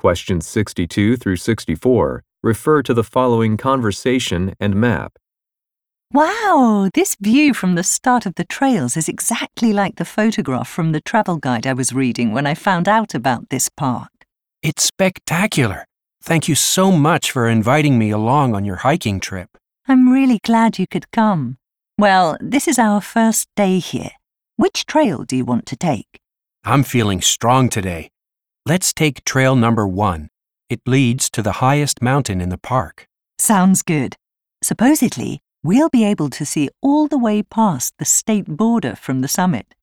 Questions 62 through 64 refer to the following conversation and map. Wow, this view from the start of the trails is exactly like the photograph from the travel guide I was reading when I found out about this park. It's spectacular. Thank you so much for inviting me along on your hiking trip. I'm really glad you could come. Well, this is our first day here. Which trail do you want to take? I'm feeling strong today. Let's take trail number one. It leads to the highest mountain in the park. Sounds good. Supposedly, we'll be able to see all the way past the state border from the summit.